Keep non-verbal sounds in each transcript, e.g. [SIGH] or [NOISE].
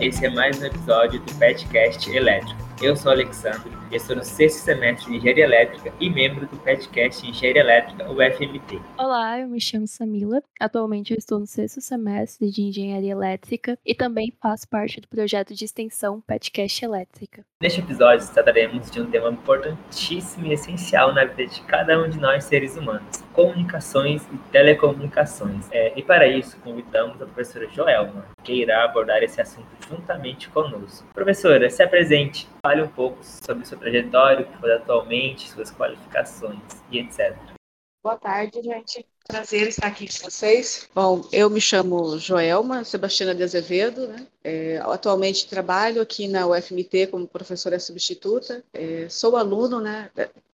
Esse é mais um episódio do Petcast Elétrico. Eu sou Alexandre, estou no sexto semestre de Engenharia Elétrica e membro do podcast Engenharia Elétrica UFMT. Olá, eu me chamo Samila. Atualmente eu estou no sexto semestre de Engenharia Elétrica e também faço parte do projeto de extensão Petcast Elétrica. Neste episódio trataremos de um tema importantíssimo e essencial na vida de cada um de nós seres humanos: comunicações e telecomunicações. É, e para isso convidamos a professora Joelma, que irá abordar esse assunto juntamente conosco. Professora, se apresente, fale um pouco sobre sua trajetória, o que faz atualmente, suas qualificações e etc. Boa tarde, gente. Prazer estar aqui com vocês. Bom, eu me chamo Joelma Sebastiana de Azevedo, né? É, atualmente trabalho aqui na UFMT como professora substituta. É, sou aluno, né,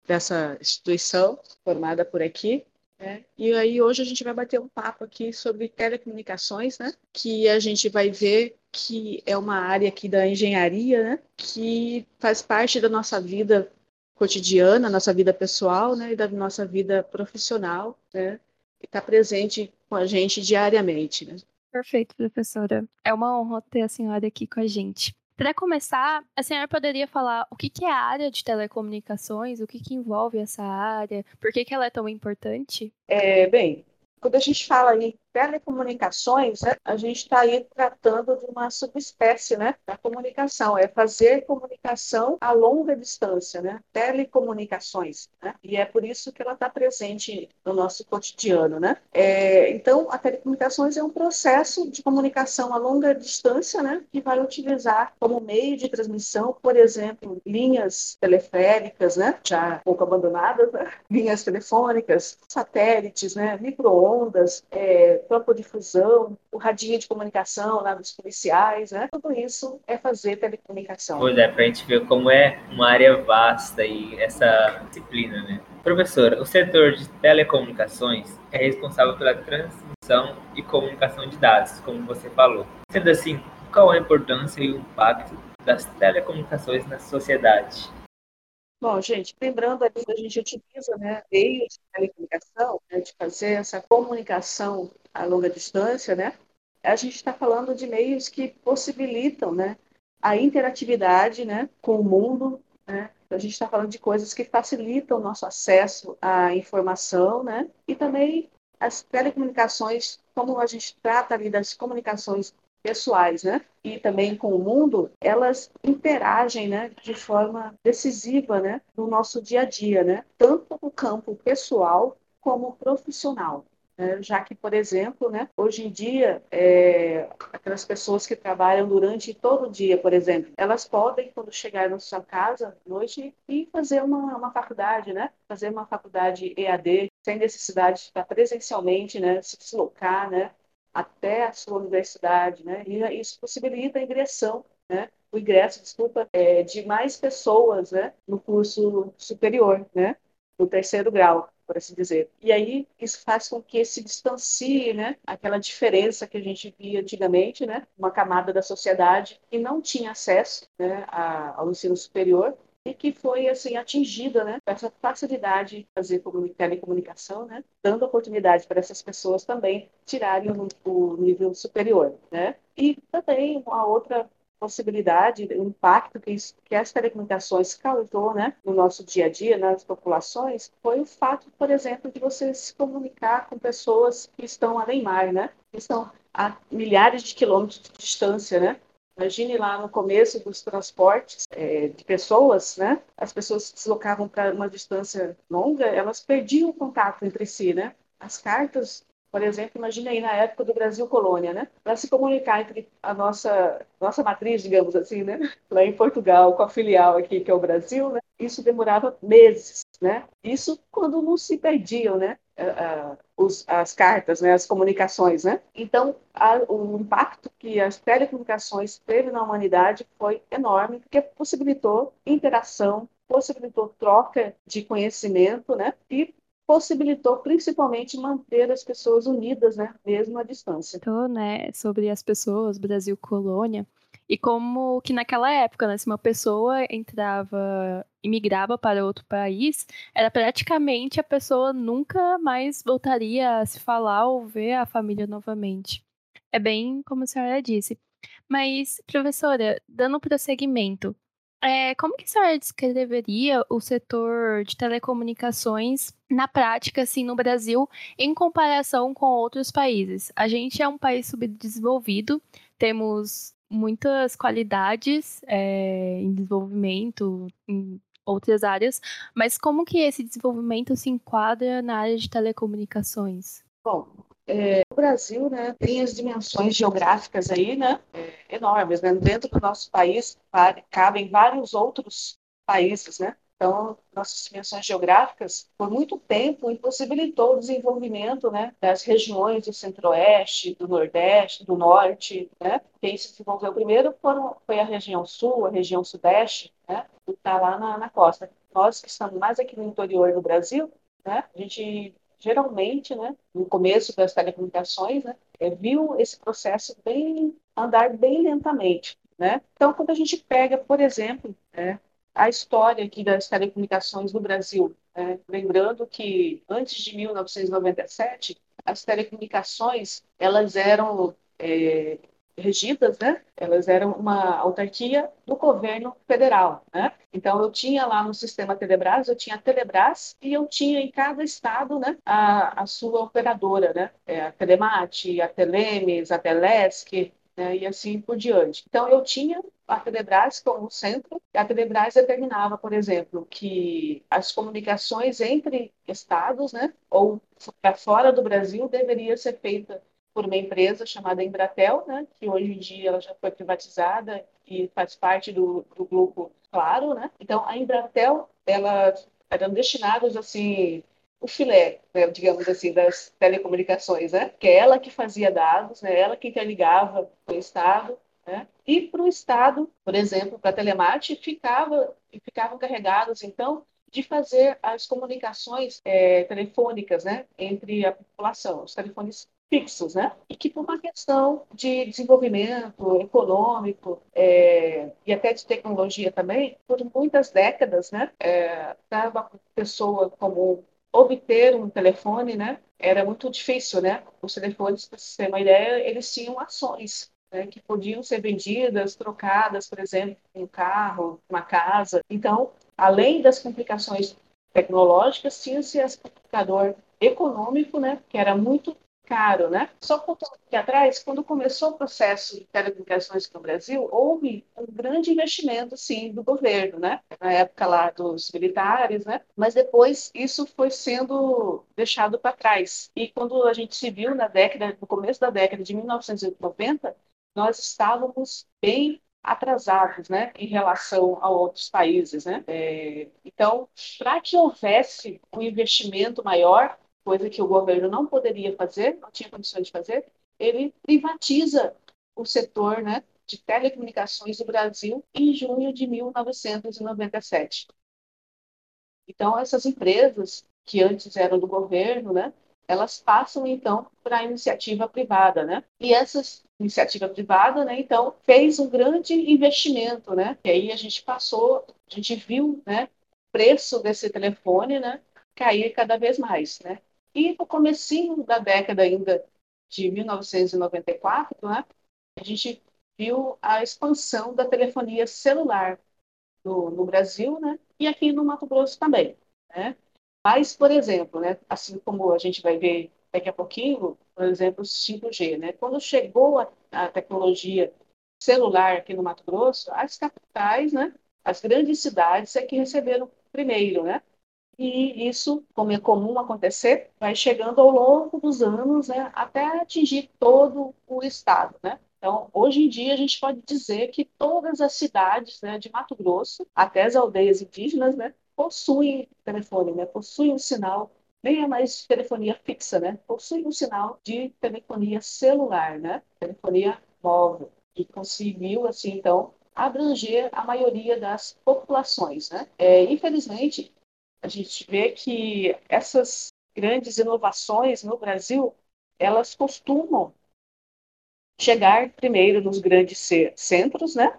dessa instituição formada por aqui. Né? E aí hoje a gente vai bater um papo aqui sobre telecomunicações, né? Que a gente vai ver que é uma área aqui da engenharia, né? Que faz parte da nossa vida cotidiana, nossa vida pessoal, né? E da nossa vida profissional, né? E está presente com a gente diariamente, né? Perfeito, professora. É uma honra ter a senhora aqui com a gente. Para começar, a senhora poderia falar o que, que é a área de telecomunicações, o que, que envolve essa área, por que, que ela é tão importante? É, bem, quando a gente fala em telecomunicações, né, a gente está aí tratando de uma subespécie né, da comunicação, é fazer comunicação a longa distância, né, telecomunicações. Né, e é por isso que ela está presente no nosso cotidiano. Né. É, então, a telecomunicações é um processo de comunicação a longa distância né, que vai utilizar como meio de transmissão, por exemplo, linhas teleféricas, né, já pouco abandonadas, né, [LAUGHS] linhas telefônicas, satélites, né, micro-ondas, é, campo de fusão, o radinho de comunicação lá dos policiais, né? Tudo isso é fazer telecomunicação. Pois é, para a gente ver como é uma área vasta e essa disciplina, né? Professora, o setor de telecomunicações é responsável pela transmissão e comunicação de dados, como você falou. Sendo assim, qual a importância e o impacto das telecomunicações na sociedade? Bom, gente, lembrando ali a gente utiliza né, meios de telecomunicação, né, de fazer essa comunicação a longa distância, né? A gente está falando de meios que possibilitam, né, a interatividade, né, com o mundo, né? A gente está falando de coisas que facilitam o nosso acesso à informação, né? E também as telecomunicações, como a gente trata ali das comunicações pessoais, né? E também com o mundo, elas interagem, né, de forma decisiva, né, no nosso dia a dia, né? Tanto no campo pessoal como profissional. Né? Já que, por exemplo, né, hoje em dia, é, aquelas pessoas que trabalham durante todo o dia, por exemplo, elas podem, quando chegar na sua casa à noite, ir fazer uma, uma faculdade, né? Fazer uma faculdade EAD, sem necessidade de estar presencialmente, né? Se deslocar, né? Até a sua universidade, né? E isso possibilita a ingressão, né? O ingresso, desculpa, é, de mais pessoas, né? No curso superior, né? No terceiro grau, por assim dizer. E aí isso faz com que se distancie, né? Aquela diferença que a gente via antigamente, né? Uma camada da sociedade que não tinha acesso, né? ao ensino superior e que foi assim atingida, né, essa facilidade de fazer telecomunicação, né, dando oportunidade para essas pessoas também tirarem o, o nível superior, né? E também uma outra possibilidade, o impacto que, isso, que as telecomunicações causou né, no nosso dia a dia, nas populações, foi o fato, por exemplo, de você se comunicar com pessoas que estão além mar, né? Que estão a milhares de quilômetros de distância, né? Imagine lá no começo dos transportes é, de pessoas, né? As pessoas se deslocavam para uma distância longa, elas perdiam o contato entre si, né? As cartas, por exemplo, imagine aí na época do Brasil colônia, né? Para se comunicar entre a nossa nossa matriz, digamos assim, né? [LAUGHS] Lá em Portugal com a filial aqui que é o Brasil, né? Isso demorava meses, né? Isso quando não se perdiam, né? Uh, os, as cartas, né, as comunicações, né? Então, a, o impacto que as telecomunicações teve na humanidade foi enorme, porque possibilitou interação, possibilitou troca de conhecimento, né? E possibilitou principalmente manter as pessoas unidas, né, mesmo à distância. Então, né, sobre as pessoas, Brasil colônia, e como que naquela época, né, se uma pessoa entrava, imigrava para outro país, era praticamente a pessoa nunca mais voltaria a se falar ou ver a família novamente. É bem como a senhora disse. Mas, professora, dando prosseguimento, é, como que a senhora descreveria o setor de telecomunicações na prática, assim, no Brasil, em comparação com outros países? A gente é um país subdesenvolvido, temos muitas qualidades é, em desenvolvimento, em outras áreas, mas como que esse desenvolvimento se enquadra na área de telecomunicações? Bom, é, o Brasil né, tem as dimensões geográficas aí, né, é, enormes. Né? Dentro do nosso país cabem vários outros países, né? Então, nossas dimensões geográficas, por muito tempo, impossibilitou o desenvolvimento né, das regiões do centro-oeste, do nordeste, do norte. Né? Quem se desenvolveu primeiro foram, foi a região sul, a região sudeste, né, que está lá na, na costa. Nós que estamos mais aqui no interior do Brasil, né, a gente geralmente, né, no começo das telecomunicações, né, é, viu esse processo bem andar bem lentamente, né? Então, quando a gente pega, por exemplo, né, a história aqui das telecomunicações no Brasil, né, lembrando que antes de 1997 as telecomunicações elas eram é, regidas, né? Elas eram uma autarquia do governo federal, né? Então eu tinha lá no sistema Telebrás, eu tinha a Telebrás e eu tinha em cada estado, né, a, a sua operadora, né? É, a Telemate, a Telemes, a Telesc, né, e assim por diante. Então, eu tinha a Telebrás como centro, e a Telebrás determinava, por exemplo, que as comunicações entre estados, né, ou para fora do Brasil, deveria ser feita por uma empresa chamada Embratel, né, que hoje em dia ela já foi privatizada e faz parte do, do grupo Claro, né? Então a Embratel, ela eram destinados assim o filé, né, digamos assim, das telecomunicações, né? Que é ela que fazia dados, né? Ela que interligava o estado, né? E para o estado, por exemplo, para a Telemate, ficava ficavam carregados então de fazer as comunicações é, telefônicas, né, entre a população, os telefones fixos, né? E que por uma questão de desenvolvimento econômico é, e até de tecnologia também, por muitas décadas, né? É, uma pessoa comum obter um telefone, né? Era muito difícil, né? Os telefones, para você ter uma ideia, eles tinham ações né, que podiam ser vendidas, trocadas, por exemplo, um carro, uma casa. Então, além das complicações tecnológicas, tinha-se esse complicador econômico, né, que era muito caro, né? Só contando aqui atrás, quando começou o processo de telecomunicações no Brasil, houve um grande investimento, sim, do governo, né? Na época lá dos militares, né? Mas depois isso foi sendo deixado para trás. E quando a gente se viu na década, no começo da década de 1990, nós estávamos bem atrasados, né, em relação a outros países, né? É, então, para que houvesse um investimento maior coisa que o governo não poderia fazer, não tinha condições de fazer, ele privatiza o setor né, de telecomunicações do Brasil em junho de 1997. Então, essas empresas que antes eram do governo, né, elas passam então para a iniciativa privada, né? E essa iniciativa privada, né, então fez um grande investimento, né? E aí a gente passou, a gente viu, né, o preço desse telefone, né, cair cada vez mais, né? E no comecinho da década ainda de 1994, né, a gente viu a expansão da telefonia celular no, no Brasil, né, e aqui no Mato Grosso também, né. Mas, por exemplo, né, assim como a gente vai ver daqui a pouquinho, por exemplo, o 5G, né, quando chegou a, a tecnologia celular aqui no Mato Grosso, as capitais, né, as grandes cidades é que receberam primeiro, né? E isso, como é comum acontecer, vai chegando ao longo dos anos, né, até atingir todo o estado, né? Então, hoje em dia, a gente pode dizer que todas as cidades né, de Mato Grosso, até as aldeias indígenas, né, possuem telefone, né, possuem um sinal, nem é mais telefonia fixa, né, possuem um sinal de telefonia celular, né, telefonia móvel, e conseguiu, assim, então, abranger a maioria das populações, né. É, infelizmente, a gente vê que essas grandes inovações no Brasil, elas costumam chegar primeiro nos grandes centros, né?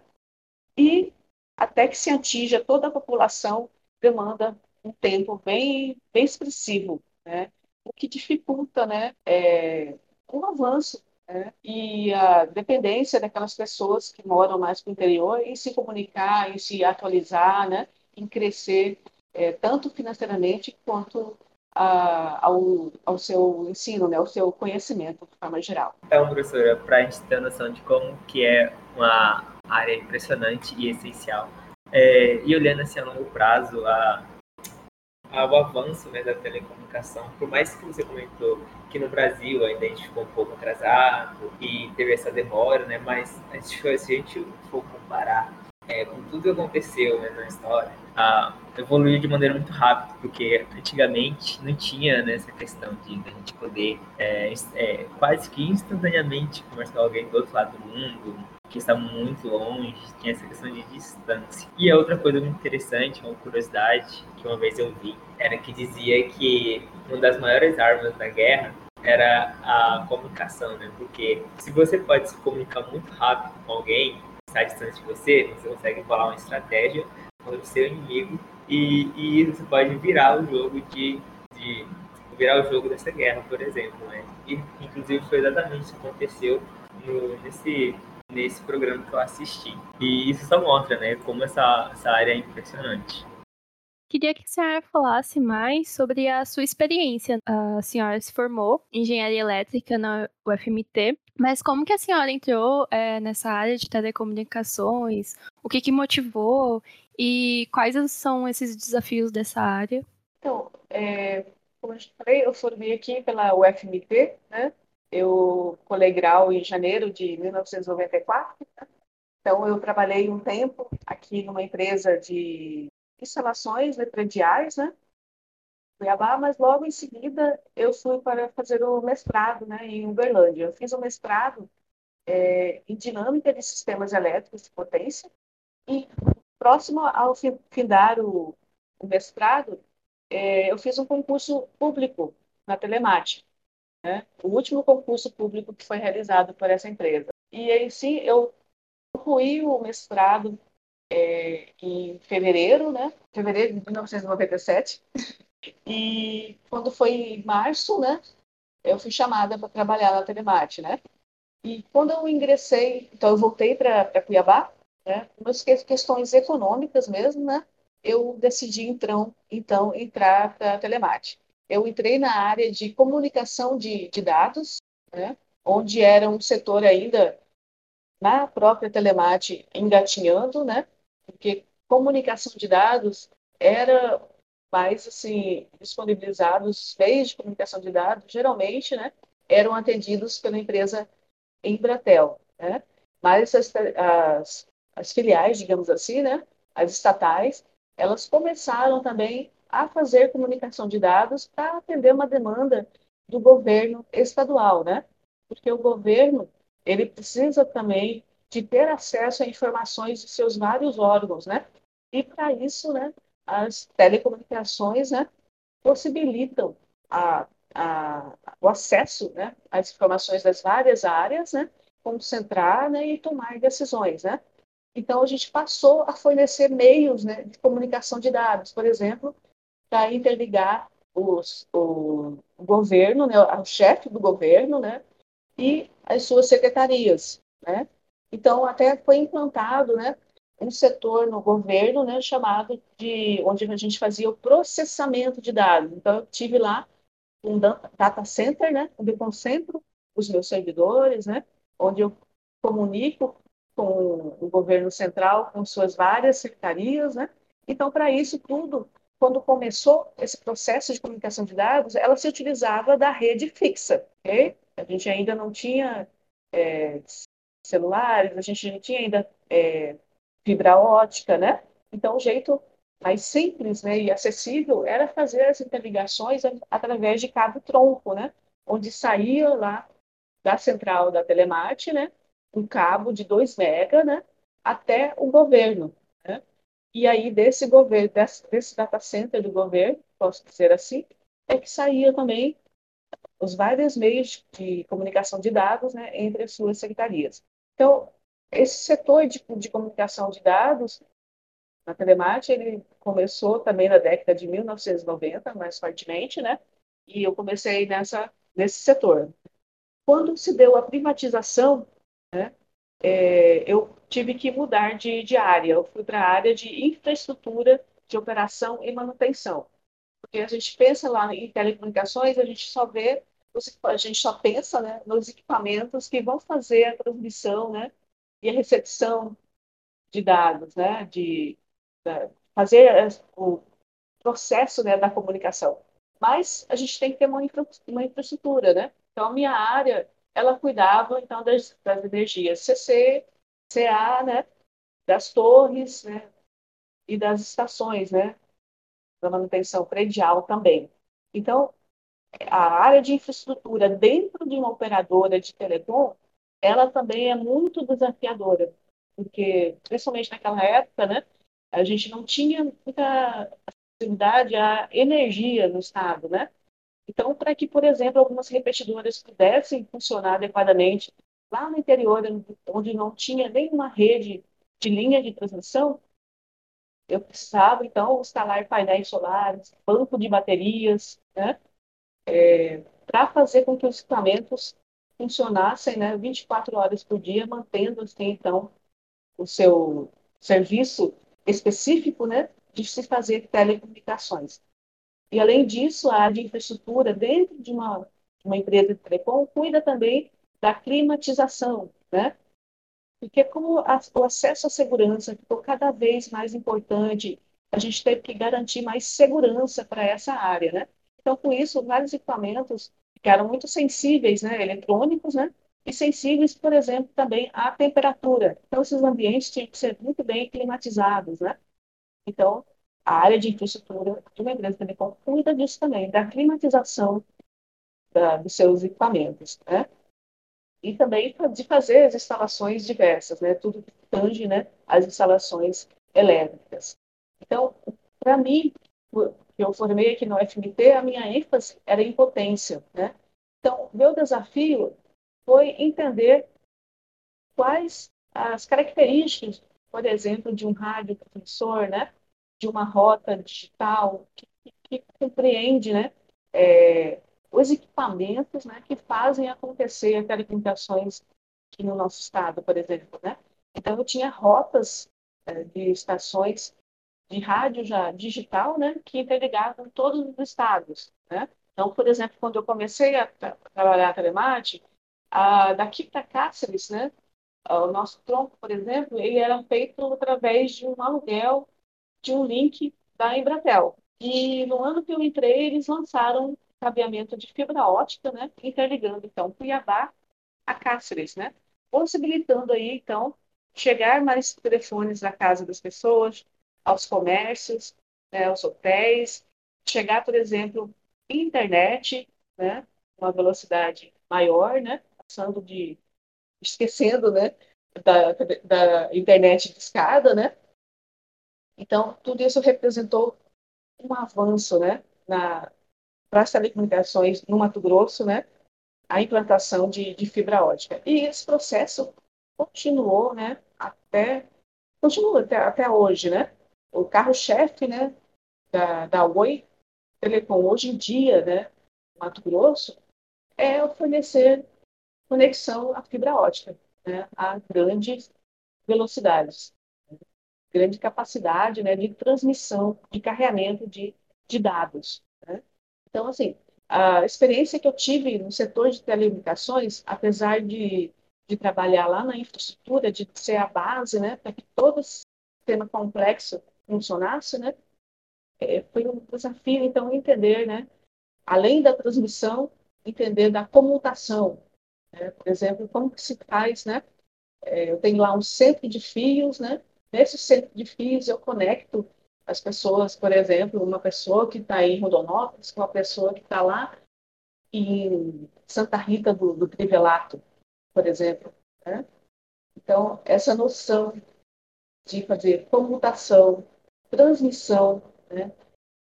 E até que se atinja toda a população, demanda um tempo bem, bem expressivo, né? O que dificulta, né? É, um avanço né? e a dependência daquelas pessoas que moram mais para o interior em se comunicar, em se atualizar, né? em crescer, é, tanto financeiramente quanto a, ao, ao seu ensino, né? ao seu conhecimento de forma geral. Então, professora, para a gente ter noção de como que é uma área impressionante e essencial, é, e olhando assim a longo prazo, a, avanço né, da telecomunicação, por mais que você comentou que no Brasil ainda a gente ficou um pouco atrasado e teve essa demora, né, mas se a gente for comparar é, com tudo que aconteceu né, na história, evoluiu de maneira muito rápida, porque antigamente não tinha né, essa questão de, de a gente poder é, é, quase que instantaneamente conversar com alguém do outro lado do mundo, que está muito longe, tinha essa questão de distância. E a outra coisa muito interessante, uma curiosidade que uma vez eu vi, era que dizia que uma das maiores armas da guerra era a comunicação, né? Porque se você pode se comunicar muito rápido com alguém está distante de você, você consegue falar uma estratégia contra o seu inimigo e, e você pode virar o jogo de, de virar o jogo dessa guerra, por exemplo, né? E inclusive foi exatamente isso que aconteceu no, nesse nesse programa que eu assisti. E isso só mostra, né, como essa, essa área é impressionante. Queria que a senhora falasse mais sobre a sua experiência. A senhora se formou em engenharia elétrica na UFMT, mas como que a senhora entrou é, nessa área de telecomunicações? O que, que motivou e quais são esses desafios dessa área? Então, é, como eu falei, eu formei aqui pela UFMT, né? Eu colei grau em janeiro de 1994. Né? Então, eu trabalhei um tempo aqui numa empresa de instalações né, prediais, né? Cuiabá, mas logo em seguida eu fui para fazer o mestrado né, em Uberlândia. Eu fiz o mestrado é, em dinâmica de sistemas elétricos de potência e próximo ao findar o, o mestrado, é, eu fiz um concurso público na telemática né? o último concurso público que foi realizado por essa empresa. E aí sim, eu concluí o mestrado é, em fevereiro, né? Fevereiro de 1997. E quando foi em março, né? Eu fui chamada para trabalhar na Telemate, né? E quando eu ingressei, então eu voltei para Cuiabá, né? Umas questões econômicas mesmo, né? Eu decidi então, então entrar para a Telemate eu entrei na área de comunicação de, de dados, né, onde era um setor ainda na própria Telemate engatinhando, né, porque comunicação de dados era mais assim disponibilizados meios de comunicação de dados geralmente, né, eram atendidos pela empresa Embratel, né, mas as, as, as filiais, digamos assim, né, as estatais, elas começaram também a fazer comunicação de dados para atender uma demanda do governo estadual, né? Porque o governo ele precisa também de ter acesso a informações de seus vários órgãos, né? E para isso, né, as telecomunicações, né, possibilitam a, a, o acesso, né, às informações das várias áreas, né, concentrar, né, e tomar decisões, né? Então a gente passou a fornecer meios, né, de comunicação de dados, por exemplo, para interligar os, o, o, governo, né, o chefe do governo, né, e as suas secretarias, né. Então até foi implantado, né, um setor no governo, né, chamado de onde a gente fazia o processamento de dados. Então eu tive lá um data center, né, onde eu concentro os meus servidores, né, onde eu comunico com o governo central, com suas várias secretarias, né. Então para isso tudo quando começou esse processo de comunicação de dados, ela se utilizava da rede fixa. Okay? A gente ainda não tinha é, celulares, a gente não tinha ainda é, fibra ótica, né? Então, o jeito mais simples né, e acessível era fazer as interligações através de cabo tronco, né? Onde saía lá da central da Telemate, né? Um cabo de 2 mega, né? Até o governo. E aí, desse governo, desse, desse data center do governo, posso dizer assim, é que saía também os vários meios de comunicação de dados né, entre as suas secretarias. Então, esse setor de, de comunicação de dados na Telemate, ele começou também na década de 1990, mais fortemente, né? E eu comecei nessa, nesse setor. quando se deu a privatização, né, é, eu tive que mudar de, de área. Eu fui para a área de infraestrutura de operação e manutenção. Porque a gente pensa lá em telecomunicações, a gente só vê, a gente só pensa né, nos equipamentos que vão fazer a transmissão né, e a recepção de dados, né, de, de fazer o processo né, da comunicação. Mas a gente tem que ter uma, infra, uma infraestrutura, né? Então, a minha área, ela cuidava, então, das, das energias CC, CA, né? Das torres, né? E das estações, né? Da manutenção predial também. Então, a área de infraestrutura dentro de uma operadora de telecom, ela também é muito desafiadora, porque, principalmente naquela época, né? A gente não tinha muita acessibilidade à energia no estado, né? Então, para que, por exemplo, algumas repetidoras pudessem funcionar adequadamente lá no interior, onde não tinha nenhuma rede de linha de transmissão, eu precisava, então, instalar painéis solares, banco de baterias, né? É, para fazer com que os equipamentos funcionassem né, 24 horas por dia, mantendo, assim, então, o seu serviço específico, né, de se fazer telecomunicações. E, além disso, a área de infraestrutura dentro de uma, uma empresa de telecom cuida também da climatização, né? Porque como a, o acesso à segurança ficou cada vez mais importante, a gente teve que garantir mais segurança para essa área, né? Então, com isso, vários equipamentos ficaram muito sensíveis, né, eletrônicos, né, e sensíveis, por exemplo, também à temperatura. Então, esses ambientes tinham que ser muito bem climatizados, né? Então, a área de infraestrutura de uma empresa telecom cuida disso também, da climatização da, dos seus equipamentos, né? E também de fazer as instalações diversas, né? Tudo que tange, né? As instalações elétricas. Então, para mim, eu formei aqui no FMT, a minha ênfase era em potência, né? Então, meu desafio foi entender quais as características por exemplo, de um rádio transmissor, né? de uma rota digital que, que compreende né? É, os equipamentos né? que fazem acontecer telecomunicações aqui no nosso estado, por exemplo. Né? Então, eu tinha rotas é, de estações de rádio já digital né? que interligavam todos os estados. Né? Então, por exemplo, quando eu comecei a, tra trabalhar a telemática, daqui para Cáceres, né? O nosso tronco, por exemplo, ele era feito através de um aluguel de um link da Embratel. E no ano que eu entrei, eles lançaram cabeamento de fibra ótica, né, interligando então Cuiabá a Cáceres, né, possibilitando aí então chegar mais telefones na casa das pessoas, aos comércios, né, aos hotéis, chegar, por exemplo, internet, né, uma velocidade maior, né, passando de esquecendo, né, da, da internet de escada, né? Então, tudo isso representou um avanço, né, na, para as telecomunicações no Mato Grosso, né, a implantação de, de fibra ótica. E esse processo continuou, né, até, continua até, até hoje, né? O carro-chefe, né, da, da Oi Telecom hoje em dia, né, Mato Grosso, é fornecer conexão à fibra ótica, né, a grandes velocidades, grande capacidade né, de transmissão, de carregamento de, de dados. Né? Então, assim, a experiência que eu tive no setor de telecomunicações, apesar de, de trabalhar lá na infraestrutura, de ser a base né, para que todo sistema complexo funcionasse, né, é, foi um desafio, então, entender, né, além da transmissão, entender da comutação, né? Por exemplo, como que se faz, né? É, eu tenho lá um centro de fios, né? Nesse centro de fios eu conecto as pessoas, por exemplo, uma pessoa que está em Rondonópolis com uma pessoa que está lá em Santa Rita do, do Trivelato, por exemplo. Né? Então, essa noção de fazer comutação, transmissão, né?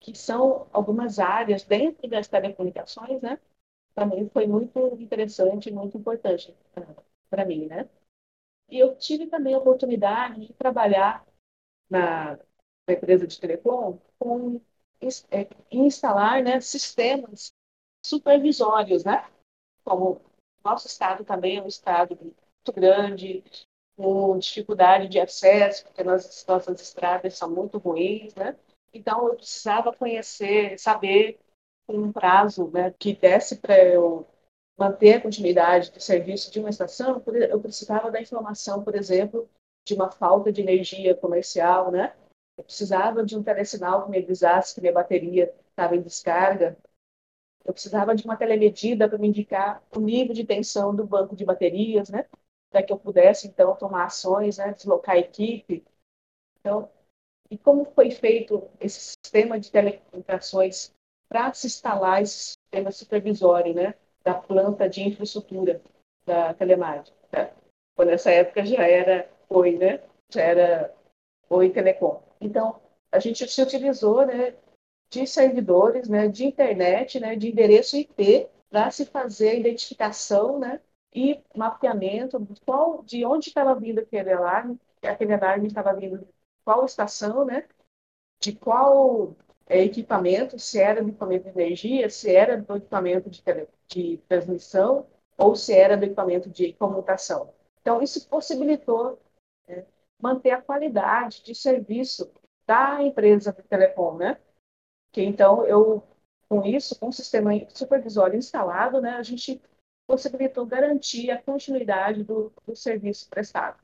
que são algumas áreas dentro das telecomunicações, né? também foi muito interessante, muito importante para mim, né? E eu tive também a oportunidade de trabalhar na, na empresa de telecom com é, instalar né, sistemas supervisórios, né? Como nosso estado também é um estado muito grande, com dificuldade de acesso, porque nas nossas estradas são muito ruins, né? Então, eu precisava conhecer, saber um prazo né, que desse para eu manter a continuidade do serviço de uma estação, eu precisava da informação, por exemplo, de uma falta de energia comercial, né? Eu precisava de um telesinal que me avisasse que minha bateria estava em descarga. Eu precisava de uma telemedida para me indicar o nível de tensão do banco de baterias, né? Para que eu pudesse, então, tomar ações, né? deslocar a equipe. Então, e como foi feito esse sistema de telecomunicações para se instalar esse sistema supervisório, né? Da planta de infraestrutura da telemática. Né? Quando nessa época já era Oi, né? Já era Oi Telecom. Então, a gente se utilizou, né? De servidores, né? De internet, né? De endereço IP para se fazer a identificação, né? E mapeamento qual, de onde estava vindo aquele alarme, aquele alarme estava vindo de qual estação, né? De qual é, equipamento, se era do equipamento de energia, se era do equipamento de, de transmissão ou se era do equipamento de comutação. Então, isso possibilitou né, manter a qualidade de serviço da empresa de telecom, né? Que então eu com isso, com o sistema supervisório instalado, né, a gente possibilitou garantir a continuidade do, do serviço prestado.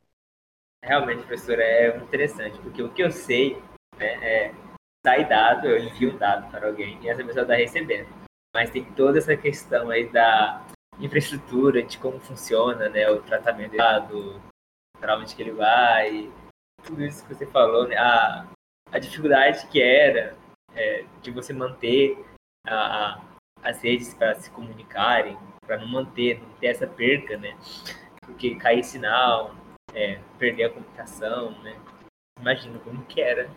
Realmente, professora, é interessante, porque o que eu sei né, é sai dado, eu envio um dado para alguém e essa pessoa está recebendo. Mas tem toda essa questão aí da infraestrutura, de como funciona né, o tratamento do dado, para onde que ele vai, tudo isso que você falou, né, a, a dificuldade que era é, de você manter a, a, as redes para se comunicarem, para não manter, não ter essa perca, né? Porque cair sinal, é, perder a comunicação, né? Imagina como que era.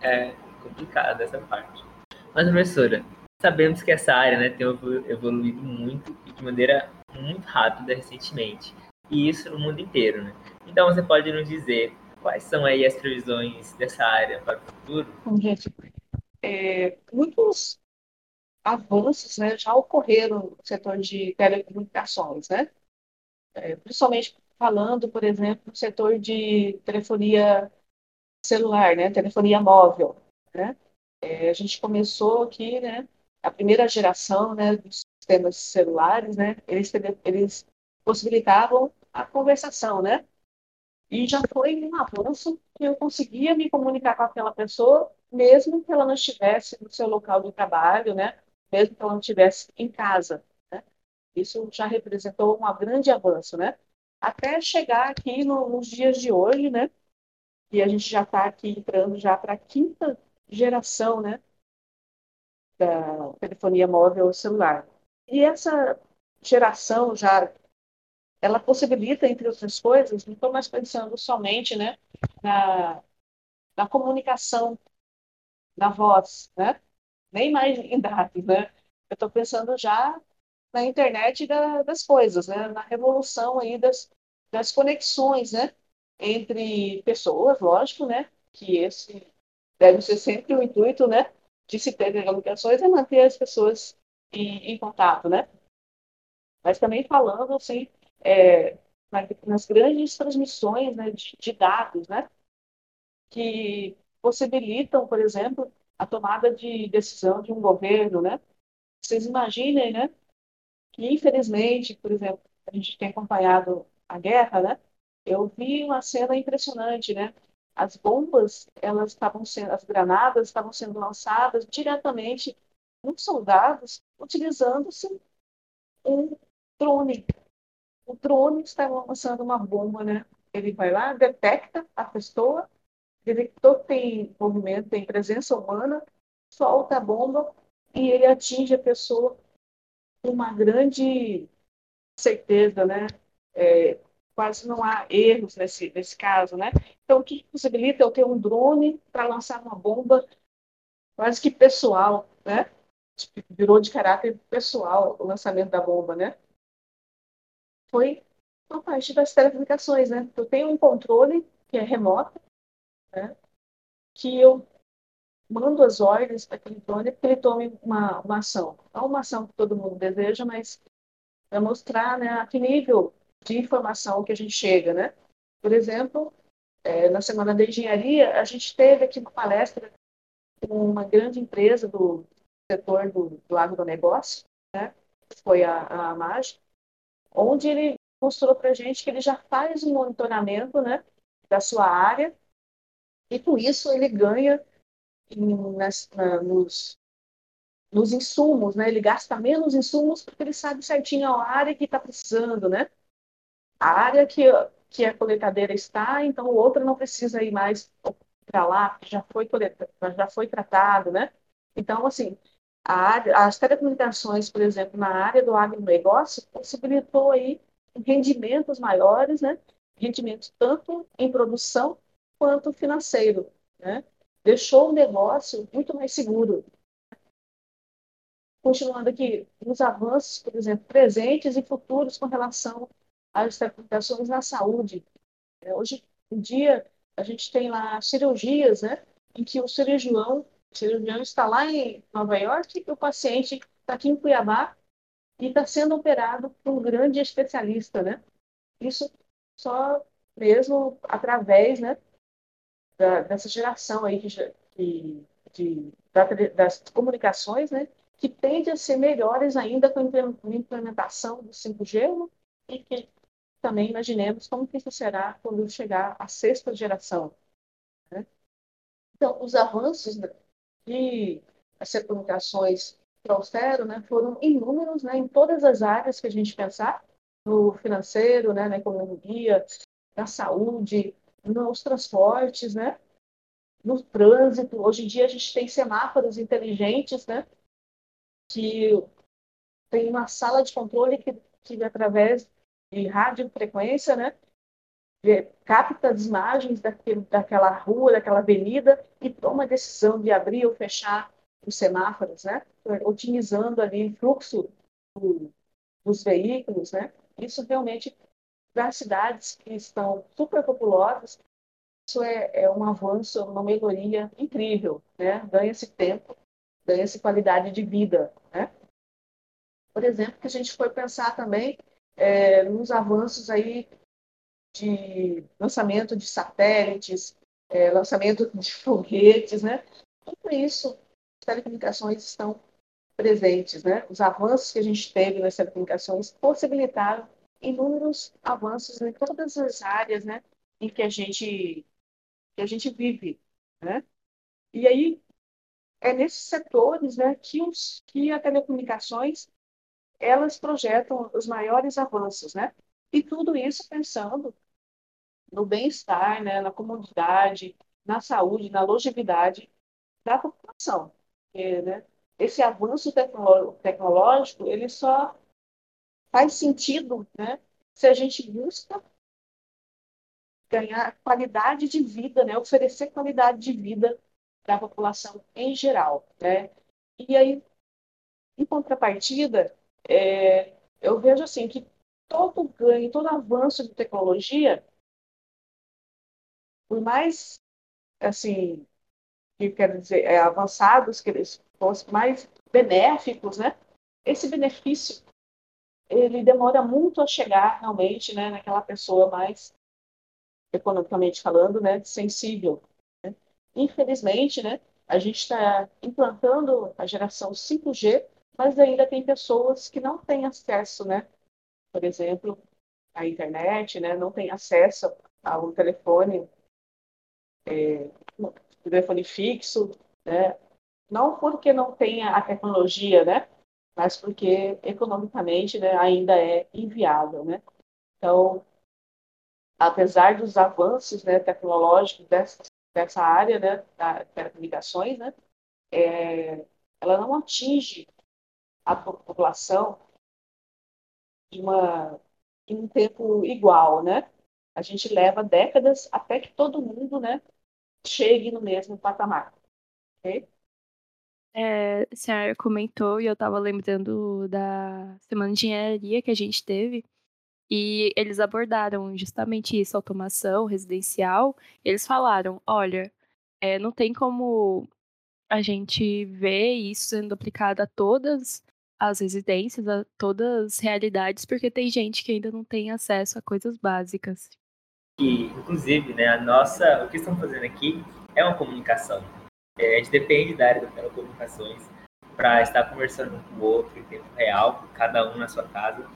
É complicado essa parte. Mas, professora, sabemos que essa área né, tem evoluído muito e de maneira muito rápida recentemente. E isso no mundo inteiro, né? Então, você pode nos dizer quais são aí as previsões dessa área para o futuro? Bom, gente, é, muitos avanços né, já ocorreram no setor de telecomunicações, né? É, principalmente falando, por exemplo, no setor de telefonia celular, né? Telefonia móvel, né? É, a gente começou aqui, né? A primeira geração, né, dos sistemas celulares, né? Eles, eles possibilitavam a conversação, né? E já foi um avanço que eu conseguia me comunicar com aquela pessoa, mesmo que ela não estivesse no seu local de trabalho, né? Mesmo que ela não estivesse em casa, né? Isso já representou um grande avanço, né? Até chegar aqui no, nos dias de hoje, né? E a gente já está aqui entrando já para a quinta geração, né? Da telefonia móvel celular. E essa geração já ela possibilita, entre outras coisas, não estou mais pensando somente né, na, na comunicação, na voz, né? Nem mais em dados. Né? Eu estou pensando já na internet da, das coisas, né? na revolução aí das, das conexões né? entre pessoas, lógico, né? que esse deve ser sempre o intuito né? de se ter comunicações é manter as pessoas em, em contato, né? Mas também falando assim, é, nas grandes transmissões né, de, de, dados, né, que possibilitam, por exemplo, a tomada de decisão de um governo, né? Vocês imaginem, né, que infelizmente, por exemplo, a gente tem acompanhado a guerra, né? Eu vi uma cena impressionante, né? As bombas, elas estavam sendo, as granadas estavam sendo lançadas diretamente nos soldados, utilizando-se um drone, o drone está lançando uma bomba, né? Ele vai lá, detecta a pessoa, detectou que tem movimento, tem presença humana, solta a bomba e ele atinge a pessoa com uma grande certeza, né? É, quase não há erros nesse, nesse caso, né? Então, o que possibilita eu ter um drone para lançar uma bomba quase que pessoal, né? Virou de caráter pessoal o lançamento da bomba, né? foi a parte das telecomunicações, né? Eu tenho um controle que é remoto, né? que eu mando as ordens para aquele drone para ele tome uma, uma ação. Não uma ação que todo mundo deseja, mas para mostrar né, a que nível de informação que a gente chega, né? Por exemplo, é, na Semana da Engenharia, a gente teve aqui uma palestra com uma grande empresa do setor do, do agronegócio, né? foi a, a MAG, onde ele mostrou para a gente que ele já faz um monitoramento né, da sua área e com isso ele ganha em, nas, na, nos, nos insumos, né? Ele gasta menos insumos porque ele sabe certinho a área que está precisando, né? A área que, que a coletadeira está, então o outro não precisa ir mais para lá, já foi coleta, já foi tratado, né? Então, assim, área, as telecomunicações, por exemplo, na área do agronegócio, possibilitou aí rendimentos maiores, né? Rendimentos tanto em produção quanto financeiro, né? Deixou o negócio muito mais seguro. Continuando aqui, os avanços, por exemplo, presentes e futuros com relação às telecomunicações na saúde. É, hoje em dia, a gente tem lá cirurgias, né? Em que o cirurgião o cirurgião está lá em Nova York e o paciente está aqui em Cuiabá e está sendo operado por um grande especialista, né? Isso só mesmo através, né, da, dessa geração aí de, de, da, das comunicações, né, que tende a ser melhores ainda com a implementação do 5G né? e que também imaginemos como que isso será quando chegar à sexta geração. Né? Então, os avanços que as telecomunicações trouxeram né, foram inúmeros né, em todas as áreas que a gente pensar, no financeiro, né, na economia, na saúde, nos transportes, né, no trânsito. Hoje em dia a gente tem semáforos inteligentes, né, que tem uma sala de controle que, que através de radiofrequência, né, capta as imagens daquele, daquela rua, daquela avenida e toma a decisão de abrir ou fechar os semáforos, né? Otimizando ali o fluxo do, dos veículos, né? Isso realmente, para cidades que estão superpopulosas, isso é, é um avanço, uma melhoria incrível, né? Ganha-se tempo, ganha-se qualidade de vida, né? Por exemplo, que a gente foi pensar também é, nos avanços aí de lançamento de satélites, é, lançamento de [LAUGHS] foguetes, né? Tudo isso, as telecomunicações estão presentes, né? Os avanços que a gente teve nas telecomunicações possibilitaram inúmeros avanços em todas as áreas, né? Em que a gente que a gente vive, né? E aí é nesses setores, né, que os que a telecomunicações elas projetam os maiores avanços, né? E tudo isso pensando no bem-estar, né, na comodidade, na saúde, na longevidade da população. Porque, né, esse avanço tecnológico ele só faz sentido né, se a gente busca ganhar qualidade de vida, né, oferecer qualidade de vida para a população em geral. Né? E aí, em contrapartida, é, eu vejo assim que todo ganho, todo avanço de tecnologia, por mais assim, que quero dizer, é, avançados que eles fossem mais benéficos, né? Esse benefício ele demora muito a chegar realmente, né, naquela pessoa mais economicamente falando, né, sensível. Né? Infelizmente, né, a gente está implantando a geração 5G, mas ainda tem pessoas que não têm acesso, né, por exemplo, à internet, né, não tem acesso a um telefone, é, telefone fixo, né, não porque não tenha a tecnologia, né, mas porque economicamente, né, ainda é inviável, né. Então, apesar dos avanços, né, tecnológicos dessa, dessa área, né, da telecomunicações, né, é, ela não atinge a população de uma em um tempo igual, né? A gente leva décadas até que todo mundo, né, chegue no mesmo patamar. Okay? É, a senhora comentou e eu estava lembrando da semana de engenharia que a gente teve e eles abordaram justamente isso, automação residencial. Eles falaram, olha, é, não tem como a gente ver isso sendo aplicado a todas as residências, a todas as realidades, porque tem gente que ainda não tem acesso a coisas básicas. E, inclusive, né, a nossa, o que estamos fazendo aqui é uma comunicação. É, a gente depende da área das telecomunicações para estar conversando um com o outro em tempo real, cada um na sua casa.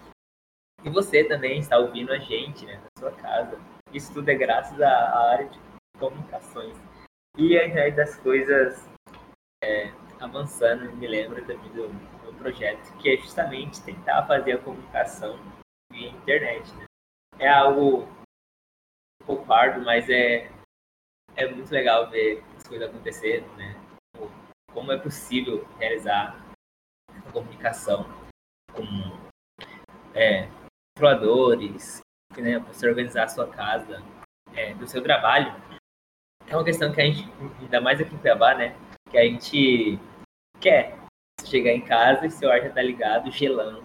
E você também está ouvindo a gente né, na sua casa. Isso tudo é graças à área de comunicações. E a internet das coisas é, avançando, me lembra também do meu projeto, que é justamente tentar fazer a comunicação via internet. Né? É algo um pouco árduo, mas é, é muito legal ver as coisas acontecendo, né? Como é possível realizar a comunicação com é, controladores, né, você organizar a sua casa, é, do seu trabalho. É uma questão que a gente, ainda mais aqui em Cuiabá, né? Que a gente quer chegar em casa e seu ar já tá ligado, gelando,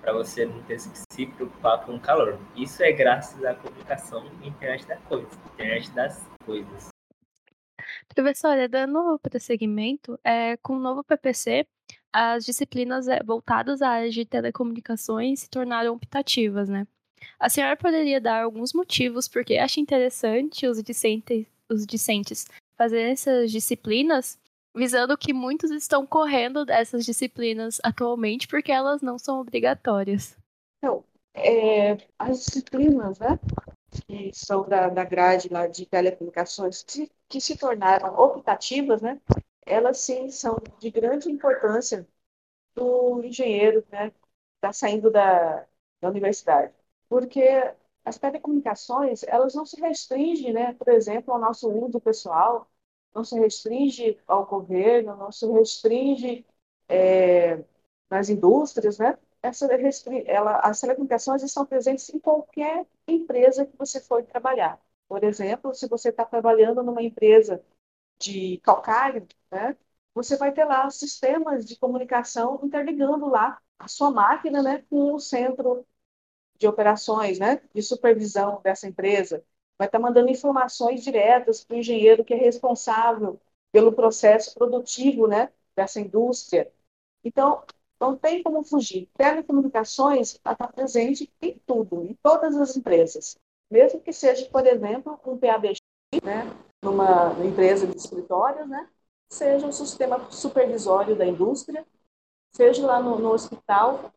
para você não ter que se preocupar com o calor. Isso é graças à comunicação internet das coisas, internet das coisas. Professora, dando prosseguimento, é, com o novo PPC, as disciplinas é, voltadas à área de telecomunicações se tornaram optativas, né? A senhora poderia dar alguns motivos porque acha interessante os discentes, os discentes fazerem essas disciplinas, visando que muitos estão correndo dessas disciplinas atualmente porque elas não são obrigatórias. Então, é, as disciplinas, né, que são da, da grade lá de telecomunicações, que, que se tornaram optativas, né, elas sim são de grande importância do engenheiro, né, está saindo da, da universidade porque as telecomunicações, elas não se restringem, né, por exemplo, ao nosso uso pessoal, não se restringe ao governo, não se restringe é, nas indústrias, né? Essa ela, as telecomunicações estão presentes em qualquer empresa que você for trabalhar. Por exemplo, se você está trabalhando numa empresa de calcário, né, você vai ter lá sistemas de comunicação interligando lá a sua máquina né, com o centro de operações, né, de supervisão dessa empresa, vai estar mandando informações diretas para o engenheiro que é responsável pelo processo produtivo, né, dessa indústria. Então, não tem como fugir. Telecomunicações está presente em tudo, em todas as empresas. Mesmo que seja, por exemplo, um PABX, né, numa empresa de escritórios, né, seja um sistema supervisório da indústria, seja lá no, no hospital,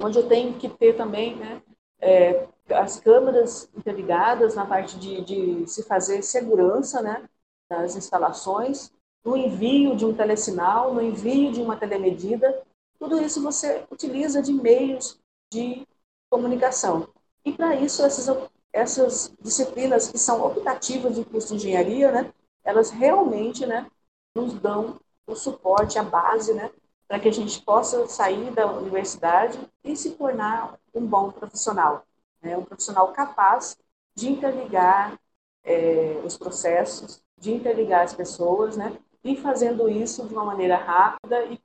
onde eu tenho que ter também né, é, as câmeras interligadas na parte de, de se fazer segurança né, das instalações, no envio de um telesinal, no envio de uma telemedida, tudo isso você utiliza de meios de comunicação. E para isso, essas, essas disciplinas que são optativas de curso de engenharia, né, elas realmente né, nos dão o suporte, a base né, para que a gente possa sair da universidade e se tornar um bom profissional, né? um profissional capaz de interligar é, os processos, de interligar as pessoas, né? E fazendo isso de uma maneira rápida e,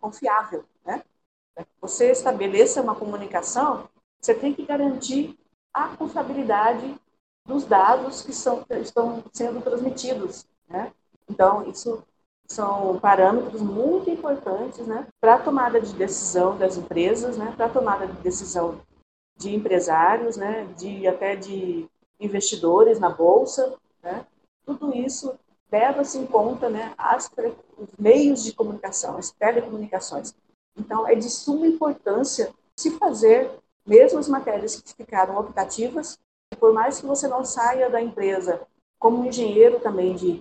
confiável. Né? Para que você estabeleça uma comunicação, você tem que garantir a confiabilidade dos dados que são, estão sendo transmitidos. Né? Então, isso são parâmetros muito importantes né, para a tomada de decisão das empresas, né, para a tomada de decisão de empresários, né, de até de investidores na bolsa. Né, tudo isso leva-se em conta né, as, os meios de comunicação, as telecomunicações. Então, é de suma importância se fazer, mesmo as matérias que ficaram optativas, por mais que você não saia da empresa como engenheiro também de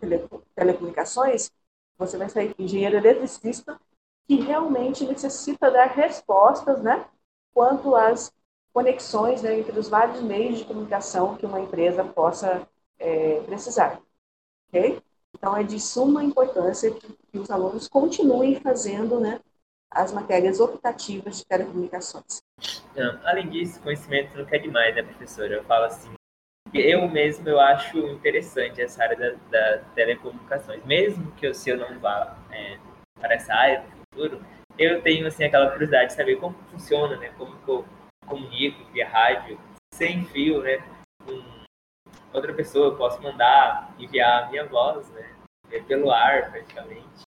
telecomunicações, você vai sair engenheiro eletricista que realmente necessita dar respostas, né, quanto às conexões né, entre os vários meios de comunicação que uma empresa possa é, precisar. Ok? Então, é de suma importância que, que os alunos continuem fazendo né, as matérias optativas de telecomunicações. Não, além disso, conhecimento não quer demais, né, professora? Eu falo assim, eu mesmo eu acho interessante essa área da, da telecomunicações, mesmo que eu, se eu não vá é, para essa área no futuro, eu tenho assim aquela curiosidade de saber como funciona, né? Como que eu comunico via rádio sem fio, né? Outra pessoa, eu posso mandar enviar a minha voz, né? Pelo ar, praticamente.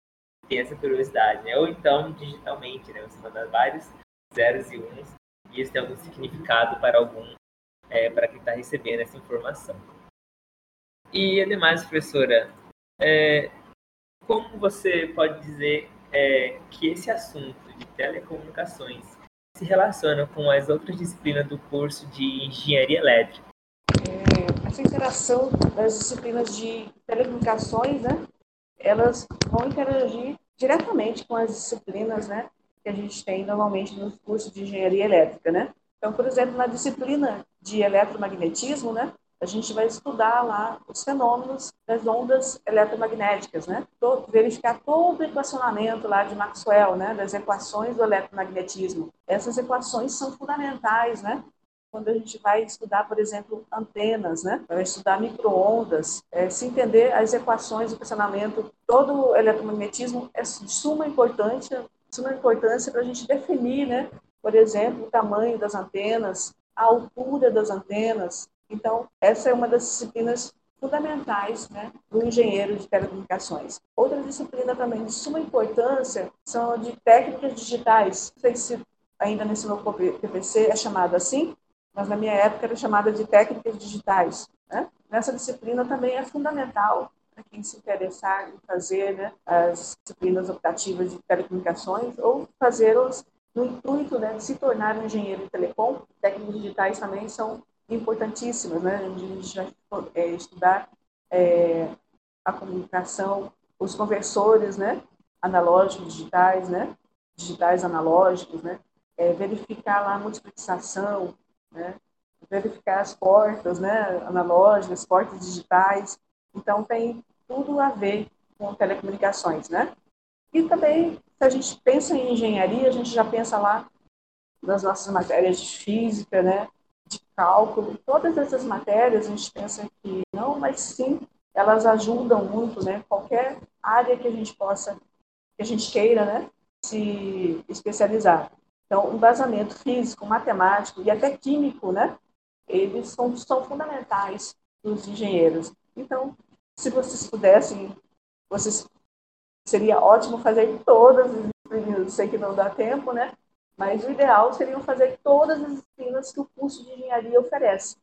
tem essa curiosidade, né? Ou então digitalmente, né? Você manda vários zeros e uns e isso tem algum significado para algum, é, para quem está recebendo essa informação. E, ademais, professora, é, como você pode dizer é, que esse assunto de telecomunicações se relaciona com as outras disciplinas do curso de engenharia elétrica? Essa interação das disciplinas de telecomunicações, né, elas vão interagir diretamente com as disciplinas, né, que a gente tem normalmente nos cursos de engenharia elétrica, né? Então, por exemplo, na disciplina de eletromagnetismo, né, a gente vai estudar lá os fenômenos das ondas eletromagnéticas, né? verificar todo o equacionamento lá de Maxwell, né? Das equações do eletromagnetismo. Essas equações são fundamentais, né? Quando a gente vai estudar, por exemplo, antenas, né? Vai estudar microondas, é, se entender as equações do equacionamento, todo o eletromagnetismo é de suma importância, suma importância para a gente definir, né? Por exemplo, o tamanho das antenas, a altura das antenas, então, essa é uma das disciplinas fundamentais né, do engenheiro de telecomunicações. Outra disciplina também de suma importância são de técnicas digitais. Não sei se ainda nesse novo PPC é chamado assim, mas na minha época era chamada de técnicas digitais. Né? Nessa disciplina também é fundamental para quem se interessar em fazer né, as disciplinas optativas de telecomunicações ou fazê-las no intuito né, de se tornar um engenheiro de telecom. Técnicas digitais também são importantíssimas, né? A gente vai é, estudar é, a comunicação, os conversores, né? Analógicos, digitais, né? Digitais analógicos, né? É, verificar lá a multiplexação, né? Verificar as portas, né? Analógicas, portas digitais. Então, tem tudo a ver com telecomunicações, né? E também, se a gente pensa em engenharia, a gente já pensa lá nas nossas matérias de física, né? de cálculo, todas essas matérias a gente pensa que não, mas sim, elas ajudam muito, né? Qualquer área que a gente possa, que a gente queira, né? Se especializar. Então, embasamento físico, matemático e até químico, né? Eles são, são fundamentais para os engenheiros. Então, se vocês pudessem, vocês seria ótimo fazer todas as disciplinas. Sei que não dá tempo, né? Mas o ideal seria fazer todas as disciplinas que o curso de engenharia oferece,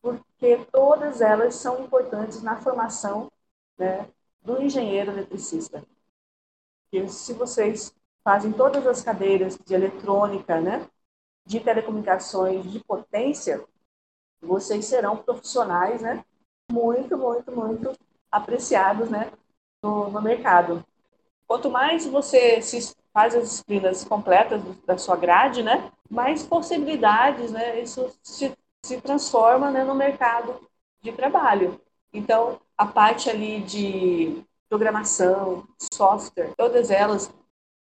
porque todas elas são importantes na formação né, do engenheiro eletricista. E se vocês fazem todas as cadeiras de eletrônica, né, de telecomunicações, de potência, vocês serão profissionais, né, muito, muito, muito apreciados, né, no, no mercado. Quanto mais você se faz as disciplinas completas da sua grade, né? Mais possibilidades, né? Isso se, se transforma né, no mercado de trabalho. Então, a parte ali de programação, software, todas elas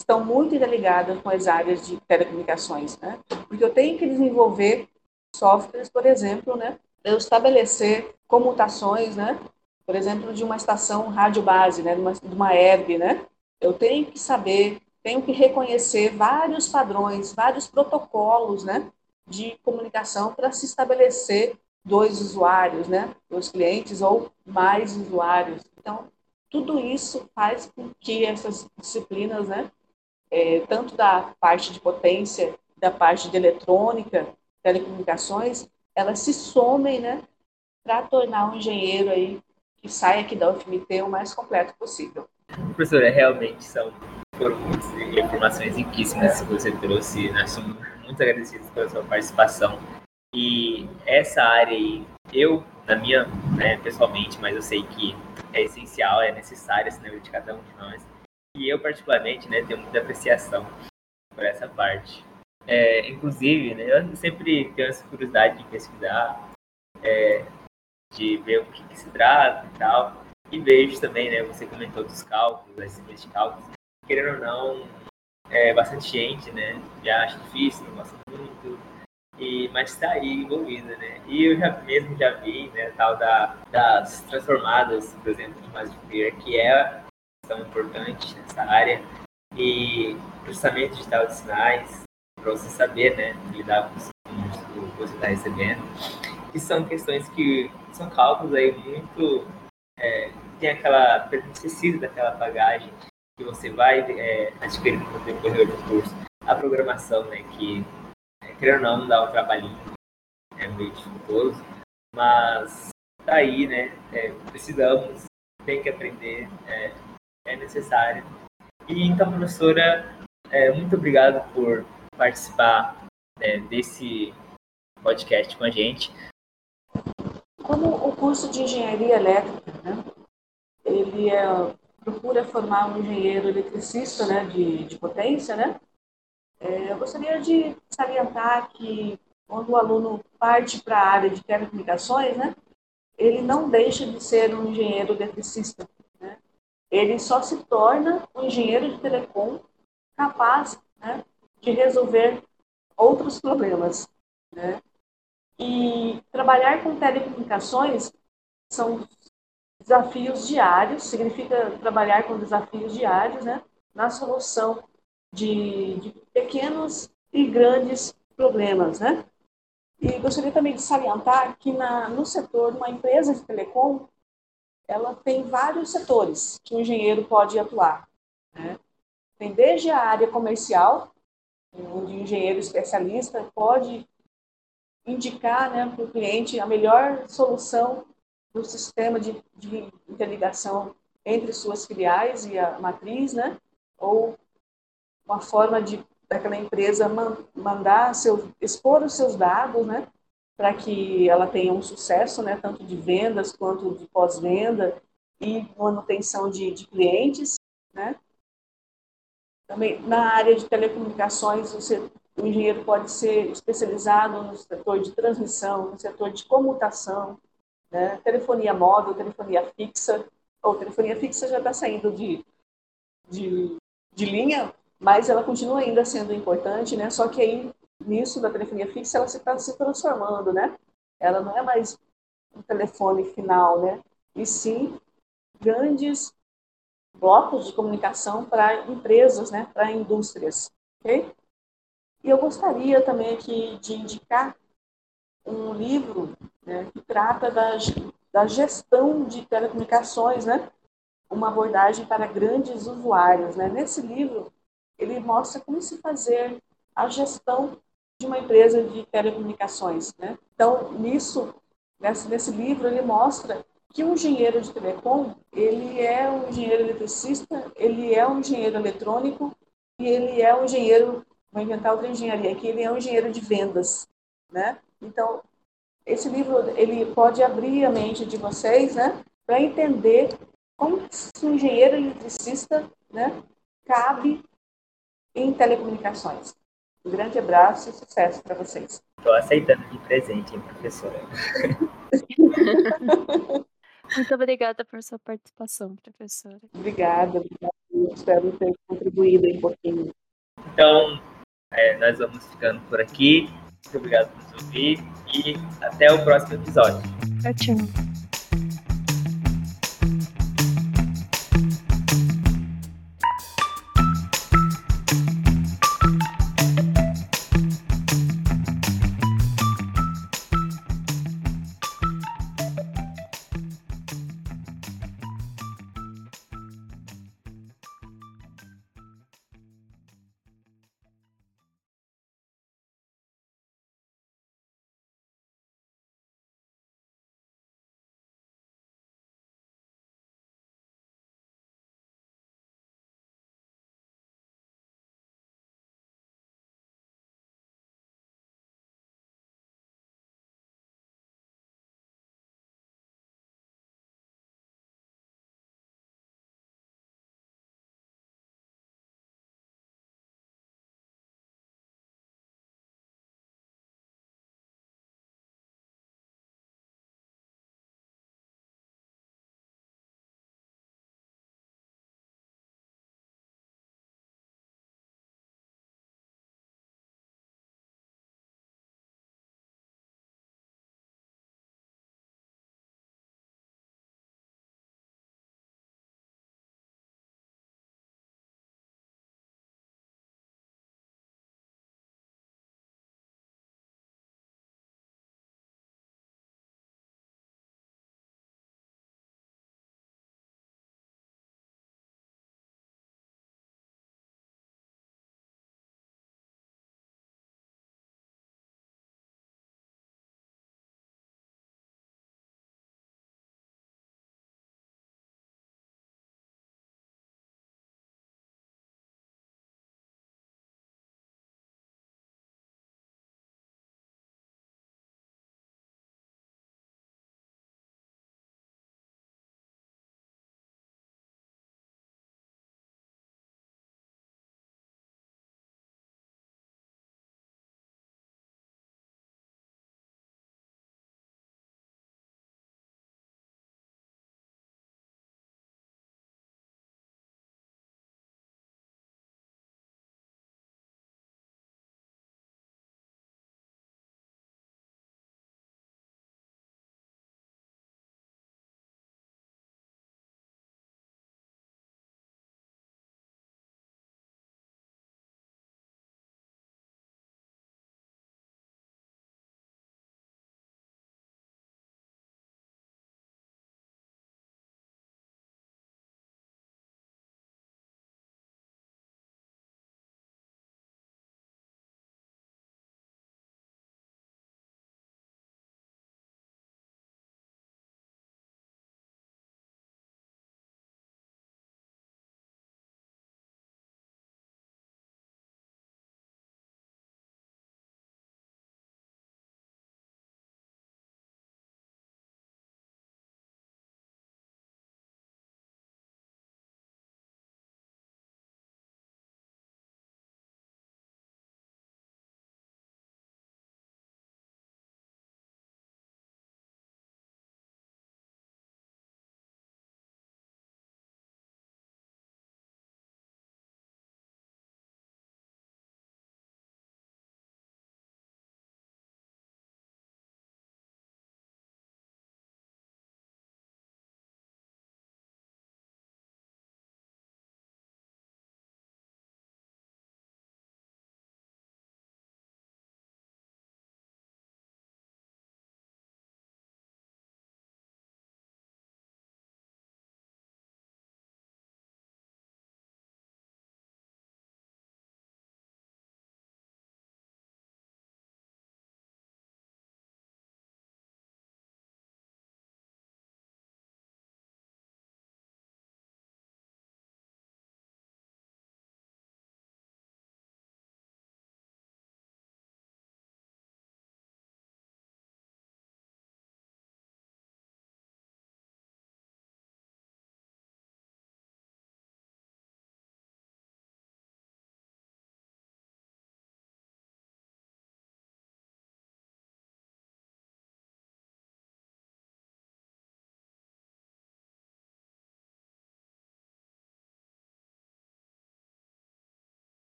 estão muito interligadas com as áreas de telecomunicações, né? Porque eu tenho que desenvolver softwares, por exemplo, né? Eu estabelecer comutações, né? Por exemplo, de uma estação rádio base, né? De uma, de uma herb, né? Eu tenho que saber tenho que reconhecer vários padrões, vários protocolos né, de comunicação para se estabelecer dois usuários, né, dois clientes ou mais usuários. Então, tudo isso faz com que essas disciplinas, né, é, tanto da parte de potência, da parte de eletrônica, telecomunicações, elas se somem, né, para tornar um engenheiro aí que saia aqui da UFMT o mais completo possível. Professora, realmente são foram muitas informações riquíssimas que você trouxe. Nós somos muito agradecidos pela sua participação. E essa área aí, eu, na minha, né, pessoalmente, mas eu sei que é essencial, é necessário esse nível de cada um de nós. E eu, particularmente, né, tenho muita apreciação por essa parte. É, inclusive, né, eu sempre tenho essa curiosidade de pesquisar, é, de ver o que, que, se trata e tal. E vejo também, né, você comentou dos cálculos, das disciplinas de cálculos, querendo ou não, é, bastante gente, né? Já acha difícil, não gosta muito, e, mas está aí envolvida, né? E eu já mesmo já vi, né, tal da, das transformadas, por exemplo, de Maslow que é tão importante nessa área, e processamento digital de sinais, para você saber, né, lidar com os números que você está recebendo, que são questões que são cálculos aí muito, é, tem aquela, precisa daquela bagagem que você vai é, adquirir no decorrer do curso. A programação, né, que, é, querendo ou não, dá um trabalhinho, é meio dificultoso, mas tá aí, né, é, precisamos, tem que aprender, é, é necessário. E então, professora, é, muito obrigado por participar é, desse podcast com a gente. Como o curso de engenharia elétrica, né, ele é, procura formar um engenheiro eletricista né, de, de potência, né? É, eu gostaria de salientar que quando o aluno parte para a área de telecomunicações, né, ele não deixa de ser um engenheiro eletricista. Ele só se torna um engenheiro de telecom capaz né, de resolver outros problemas. Né? E trabalhar com telecomunicações são desafios diários, significa trabalhar com desafios diários, né, na solução de, de pequenos e grandes problemas, né? E gostaria também de salientar que na, no setor, uma empresa de telecom, ela tem vários setores que o engenheiro pode atuar. Né? Tem desde a área comercial, onde o engenheiro especialista pode indicar né, para o cliente a melhor solução do sistema de, de interligação entre suas filiais e a matriz, né? ou uma forma de daquela empresa mandar seu, expor os seus dados, né, para que ela tenha um sucesso, né, tanto de vendas quanto de pós-venda e manutenção de, de clientes, né. Também na área de telecomunicações, você, o engenheiro pode ser especializado no setor de transmissão, no setor de comutação, né? telefonia móvel, telefonia fixa, ou telefonia fixa já está saindo de, de, de linha, mas ela continua ainda sendo importante, né? Só que aí, nisso da telefonia fixa, ela está se, se transformando, né? Ela não é mais um telefone final, né? E sim grandes blocos de comunicação para empresas, né? Para indústrias, ok? E eu gostaria também aqui de indicar um livro né, que trata da, da gestão de telecomunicações, né? Uma abordagem para grandes usuários, né? Nesse livro, ele mostra como se fazer a gestão de uma empresa de telecomunicações. Né? Então, nisso, nesse, nesse livro, ele mostra que um engenheiro de telecom, ele é um engenheiro eletricista, ele é um engenheiro eletrônico e ele é um engenheiro, vou inventar outra engenharia aqui, ele é um engenheiro de vendas, né? Então, esse livro, ele pode abrir a mente de vocês, né, para entender como um engenheiro eletricista, né, cabe em telecomunicações. Um grande abraço e sucesso para vocês. Estou aceitando de presente, hein, professora. [LAUGHS] Muito obrigada por sua participação, professora. Obrigada, obrigada. Espero ter contribuído um pouquinho. Então, é, nós vamos ficando por aqui. Muito obrigado por nos ouvir e até o próximo episódio. Tchau, tchau.